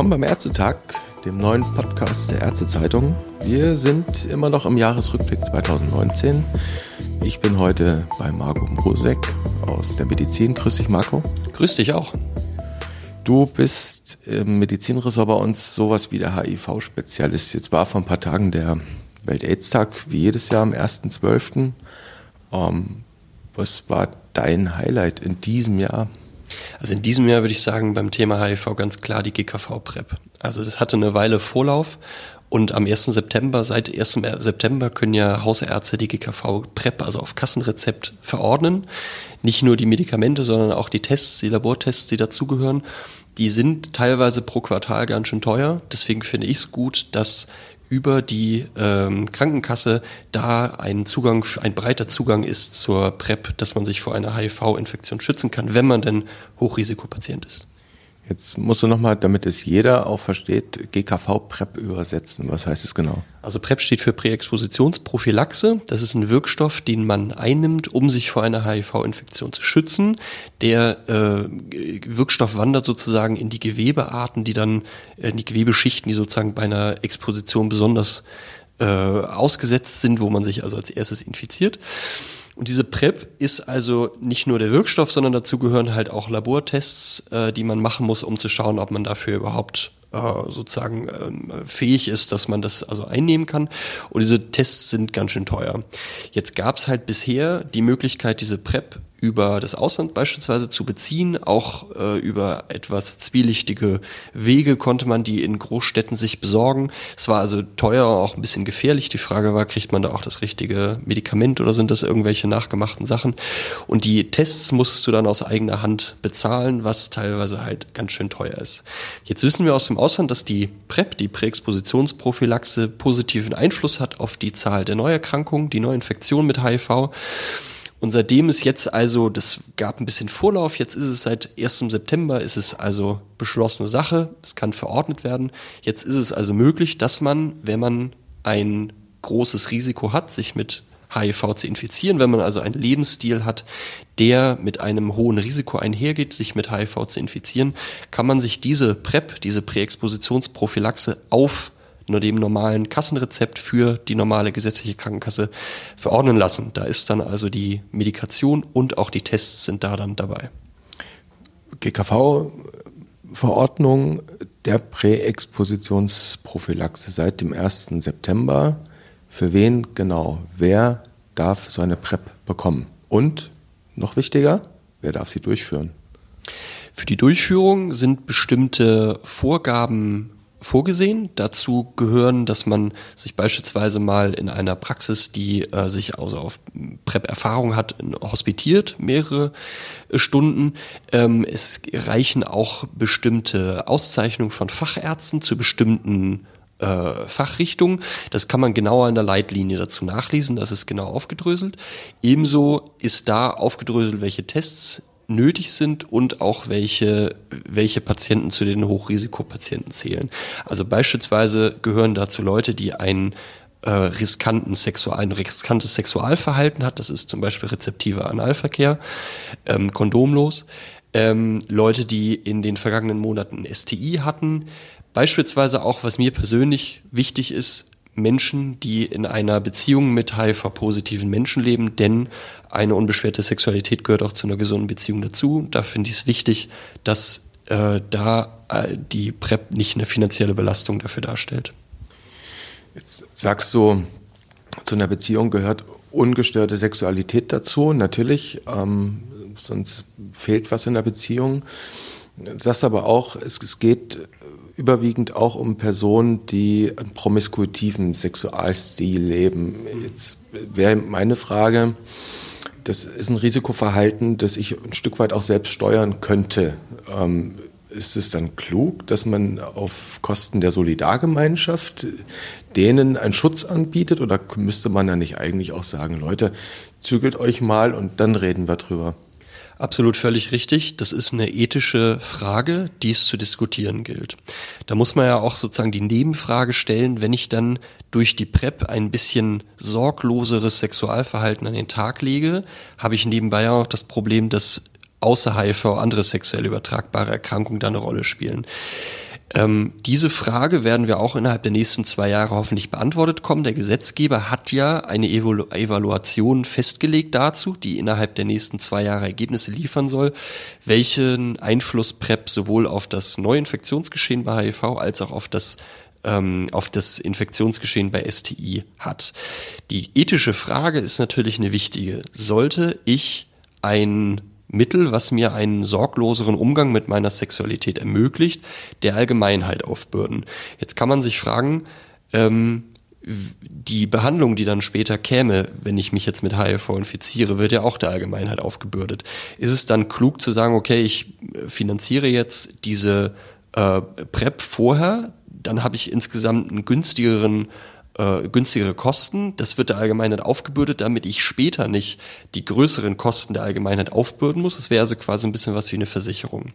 Willkommen beim Ärztetag, dem neuen Podcast der Ärztezeitung. Wir sind immer noch im Jahresrückblick 2019. Ich bin heute bei Marco Mrosek aus der Medizin. Grüß dich, Marco. Grüß dich auch. Du bist im Medizinressort bei uns sowas wie der HIV-Spezialist. Jetzt war vor ein paar Tagen der Welt-Aids-Tag, wie jedes Jahr am 1.12. Ähm, was war dein Highlight in diesem Jahr? Also in diesem Jahr würde ich sagen, beim Thema HIV ganz klar die GKV-PrEP. Also das hatte eine Weile Vorlauf und am 1. September, seit 1. September können ja Hausärzte die GKV-PrEP, also auf Kassenrezept, verordnen. Nicht nur die Medikamente, sondern auch die Tests, die Labortests, die dazugehören. Die sind teilweise pro Quartal ganz schön teuer. Deswegen finde ich es gut, dass über die ähm, Krankenkasse da ein Zugang, ein breiter Zugang ist zur PrEP, dass man sich vor einer HIV-Infektion schützen kann, wenn man denn Hochrisikopatient ist. Jetzt musst du nochmal, damit es jeder auch versteht, GKV-PrEP übersetzen. Was heißt es genau? Also PrEP steht für Präexpositionsprophylaxe. Das ist ein Wirkstoff, den man einnimmt, um sich vor einer HIV-Infektion zu schützen. Der äh, Wirkstoff wandert sozusagen in die Gewebearten, die dann, in die Gewebeschichten, die sozusagen bei einer Exposition besonders äh, ausgesetzt sind, wo man sich also als erstes infiziert. Und diese PrEP ist also nicht nur der Wirkstoff, sondern dazu gehören halt auch Labortests, äh, die man machen muss, um zu schauen, ob man dafür überhaupt äh, sozusagen ähm, fähig ist, dass man das also einnehmen kann. Und diese Tests sind ganz schön teuer. Jetzt gab es halt bisher die Möglichkeit, diese PrEP über das Ausland beispielsweise zu beziehen. Auch äh, über etwas zwielichtige Wege konnte man die in Großstädten sich besorgen. Es war also teuer, auch ein bisschen gefährlich. Die Frage war, kriegt man da auch das richtige Medikament oder sind das irgendwelche nachgemachten Sachen? Und die Tests musstest du dann aus eigener Hand bezahlen, was teilweise halt ganz schön teuer ist. Jetzt wissen wir aus dem Ausland, dass die PrEP, die Präexpositionsprophylaxe, positiven Einfluss hat auf die Zahl der Neuerkrankungen, die Neuinfektionen mit HIV. Und seitdem es jetzt also, das gab ein bisschen Vorlauf, jetzt ist es seit 1. September, ist es also beschlossene Sache, es kann verordnet werden. Jetzt ist es also möglich, dass man, wenn man ein großes Risiko hat, sich mit HIV zu infizieren, wenn man also einen Lebensstil hat, der mit einem hohen Risiko einhergeht, sich mit HIV zu infizieren, kann man sich diese PrEP, diese Präexpositionsprophylaxe auf nur dem normalen Kassenrezept für die normale gesetzliche Krankenkasse verordnen lassen. Da ist dann also die Medikation und auch die Tests sind da dann dabei. GKV-Verordnung der Präexpositionsprophylaxe seit dem 1. September. Für wen genau? Wer darf so eine PrEP bekommen? Und noch wichtiger, wer darf sie durchführen? Für die Durchführung sind bestimmte Vorgaben vorgesehen. Dazu gehören, dass man sich beispielsweise mal in einer Praxis, die äh, sich also auf PrEP-Erfahrung hat, hospitiert, mehrere äh, Stunden. Ähm, es reichen auch bestimmte Auszeichnungen von Fachärzten zu bestimmten äh, Fachrichtungen. Das kann man genauer in der Leitlinie dazu nachlesen, das ist genau aufgedröselt. Ebenso ist da aufgedröselt, welche Tests nötig sind und auch welche, welche Patienten zu den Hochrisikopatienten zählen. Also beispielsweise gehören dazu Leute, die einen äh, riskanten Sexual, ein riskantes Sexualverhalten hat, das ist zum Beispiel rezeptiver Analverkehr, ähm, kondomlos, ähm, Leute, die in den vergangenen Monaten STI hatten, beispielsweise auch, was mir persönlich wichtig ist, Menschen, die in einer Beziehung mit HIV-positiven Menschen leben, denn eine unbeschwerte Sexualität gehört auch zu einer gesunden Beziehung dazu. Da finde ich es wichtig, dass äh, da äh, die PrEP nicht eine finanzielle Belastung dafür darstellt. Jetzt sagst du, zu einer Beziehung gehört ungestörte Sexualität dazu, natürlich, ähm, sonst fehlt was in der Beziehung. Sagst aber auch, es, es geht überwiegend auch um Personen, die einen promiskuitiven Sexualstil leben. Jetzt wäre meine Frage, das ist ein Risikoverhalten, das ich ein Stück weit auch selbst steuern könnte. Ähm, ist es dann klug, dass man auf Kosten der Solidargemeinschaft denen einen Schutz anbietet oder müsste man da nicht eigentlich auch sagen, Leute, zügelt euch mal und dann reden wir drüber? Absolut völlig richtig. Das ist eine ethische Frage, die es zu diskutieren gilt. Da muss man ja auch sozusagen die Nebenfrage stellen, wenn ich dann durch die PrEP ein bisschen sorgloseres Sexualverhalten an den Tag lege, habe ich nebenbei auch das Problem, dass außer HIV andere sexuell übertragbare Erkrankungen da eine Rolle spielen. Ähm, diese Frage werden wir auch innerhalb der nächsten zwei Jahre hoffentlich beantwortet kommen. Der Gesetzgeber hat ja eine Evalu Evaluation festgelegt dazu, die innerhalb der nächsten zwei Jahre Ergebnisse liefern soll, welchen Einfluss PrEP sowohl auf das Neuinfektionsgeschehen bei HIV als auch auf das ähm, auf das Infektionsgeschehen bei STI hat. Die ethische Frage ist natürlich eine wichtige. Sollte ich ein Mittel, was mir einen sorgloseren Umgang mit meiner Sexualität ermöglicht, der Allgemeinheit aufbürden. Jetzt kann man sich fragen, ähm, die Behandlung, die dann später käme, wenn ich mich jetzt mit HIV infiziere, wird ja auch der Allgemeinheit aufgebürdet. Ist es dann klug zu sagen, okay, ich finanziere jetzt diese äh, PrEP vorher, dann habe ich insgesamt einen günstigeren äh, günstigere Kosten. Das wird der Allgemeinheit aufgebürdet, damit ich später nicht die größeren Kosten der Allgemeinheit aufbürden muss. Es wäre also quasi ein bisschen was wie eine Versicherung.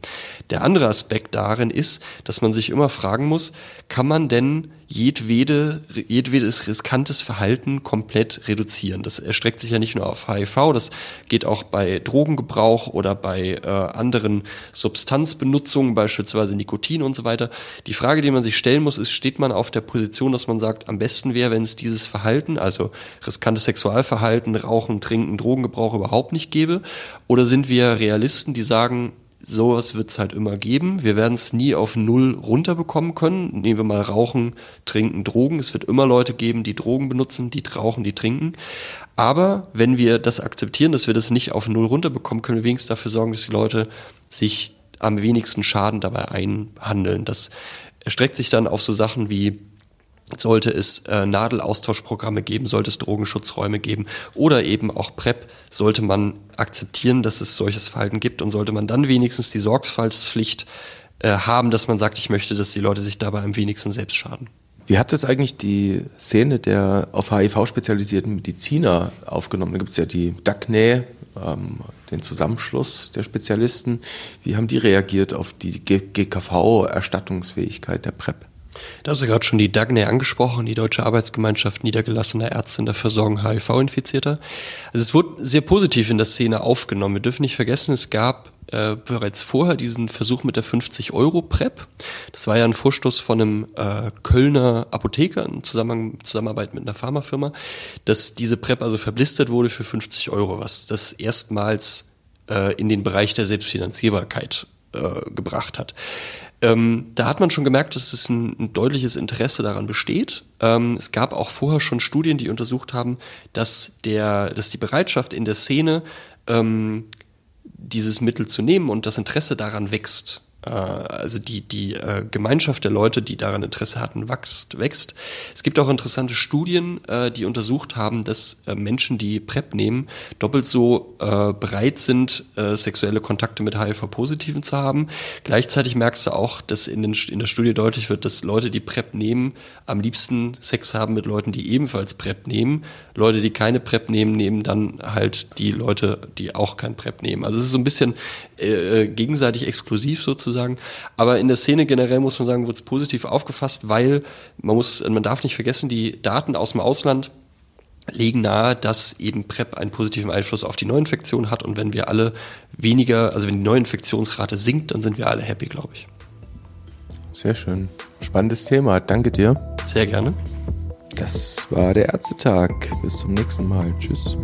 Der andere Aspekt darin ist, dass man sich immer fragen muss, kann man denn jedwede, jedwedes riskantes Verhalten komplett reduzieren. Das erstreckt sich ja nicht nur auf HIV, das geht auch bei Drogengebrauch oder bei äh, anderen Substanzbenutzungen, beispielsweise Nikotin und so weiter. Die Frage, die man sich stellen muss, ist, steht man auf der Position, dass man sagt, am besten wäre, wenn es dieses Verhalten, also riskantes Sexualverhalten, Rauchen, Trinken, Drogengebrauch überhaupt nicht gäbe? Oder sind wir Realisten, die sagen, sowas wird es halt immer geben. Wir werden es nie auf Null runterbekommen können. Nehmen wir mal Rauchen, Trinken, Drogen. Es wird immer Leute geben, die Drogen benutzen, die rauchen, die trinken. Aber wenn wir das akzeptieren, dass wir das nicht auf Null runterbekommen, können wir wenigstens dafür sorgen, dass die Leute sich am wenigsten Schaden dabei einhandeln. Das erstreckt sich dann auf so Sachen wie sollte es äh, Nadelaustauschprogramme geben, sollte es Drogenschutzräume geben oder eben auch PrEP, sollte man akzeptieren, dass es solches Verhalten gibt und sollte man dann wenigstens die Sorgfaltspflicht äh, haben, dass man sagt, ich möchte, dass die Leute sich dabei am wenigsten selbst schaden. Wie hat das eigentlich die Szene der auf HIV spezialisierten Mediziner aufgenommen? Da gibt es ja die DACNE, ähm, den Zusammenschluss der Spezialisten. Wie haben die reagiert auf die GKV-Erstattungsfähigkeit der PrEP? Da hast du gerade schon die DAGNE angesprochen, die Deutsche Arbeitsgemeinschaft niedergelassener Ärzte in der Versorgung HIV-Infizierter. Also es wurde sehr positiv in der Szene aufgenommen. Wir dürfen nicht vergessen, es gab äh, bereits vorher diesen Versuch mit der 50-Euro-PrEP. Das war ja ein Vorstoß von einem äh, Kölner Apotheker in Zusammen Zusammenarbeit mit einer Pharmafirma, dass diese PrEP also verblistert wurde für 50 Euro, was das erstmals äh, in den Bereich der Selbstfinanzierbarkeit äh, gebracht hat. Ähm, da hat man schon gemerkt, dass es ein, ein deutliches Interesse daran besteht. Ähm, es gab auch vorher schon Studien, die untersucht haben, dass, der, dass die Bereitschaft in der Szene, ähm, dieses Mittel zu nehmen und das Interesse daran wächst. Äh, also die, die äh, Gemeinschaft der Leute, die daran Interesse hatten, wächst. wächst. Es gibt auch interessante Studien, äh, die untersucht haben, dass Menschen, die PrEP nehmen, doppelt so bereit sind, sexuelle Kontakte mit HIV-Positiven zu haben. Gleichzeitig merkst du auch, dass in, den, in der Studie deutlich wird, dass Leute, die PrEP nehmen, am liebsten Sex haben mit Leuten, die ebenfalls PrEP nehmen. Leute, die keine PrEP nehmen, nehmen dann halt die Leute, die auch kein PrEP nehmen. Also es ist so ein bisschen äh, gegenseitig exklusiv sozusagen. Aber in der Szene generell muss man sagen, wird es positiv aufgefasst, weil man muss, man darf nicht vergessen, die Daten aus dem Ausland legen nahe, dass eben PrEP einen positiven Einfluss auf die Neuinfektion hat und wenn wir alle weniger, also wenn die Neuinfektionsrate sinkt, dann sind wir alle happy, glaube ich. Sehr schön. Spannendes Thema. Danke dir. Sehr gerne. Das war der Ärztetag. Bis zum nächsten Mal. Tschüss.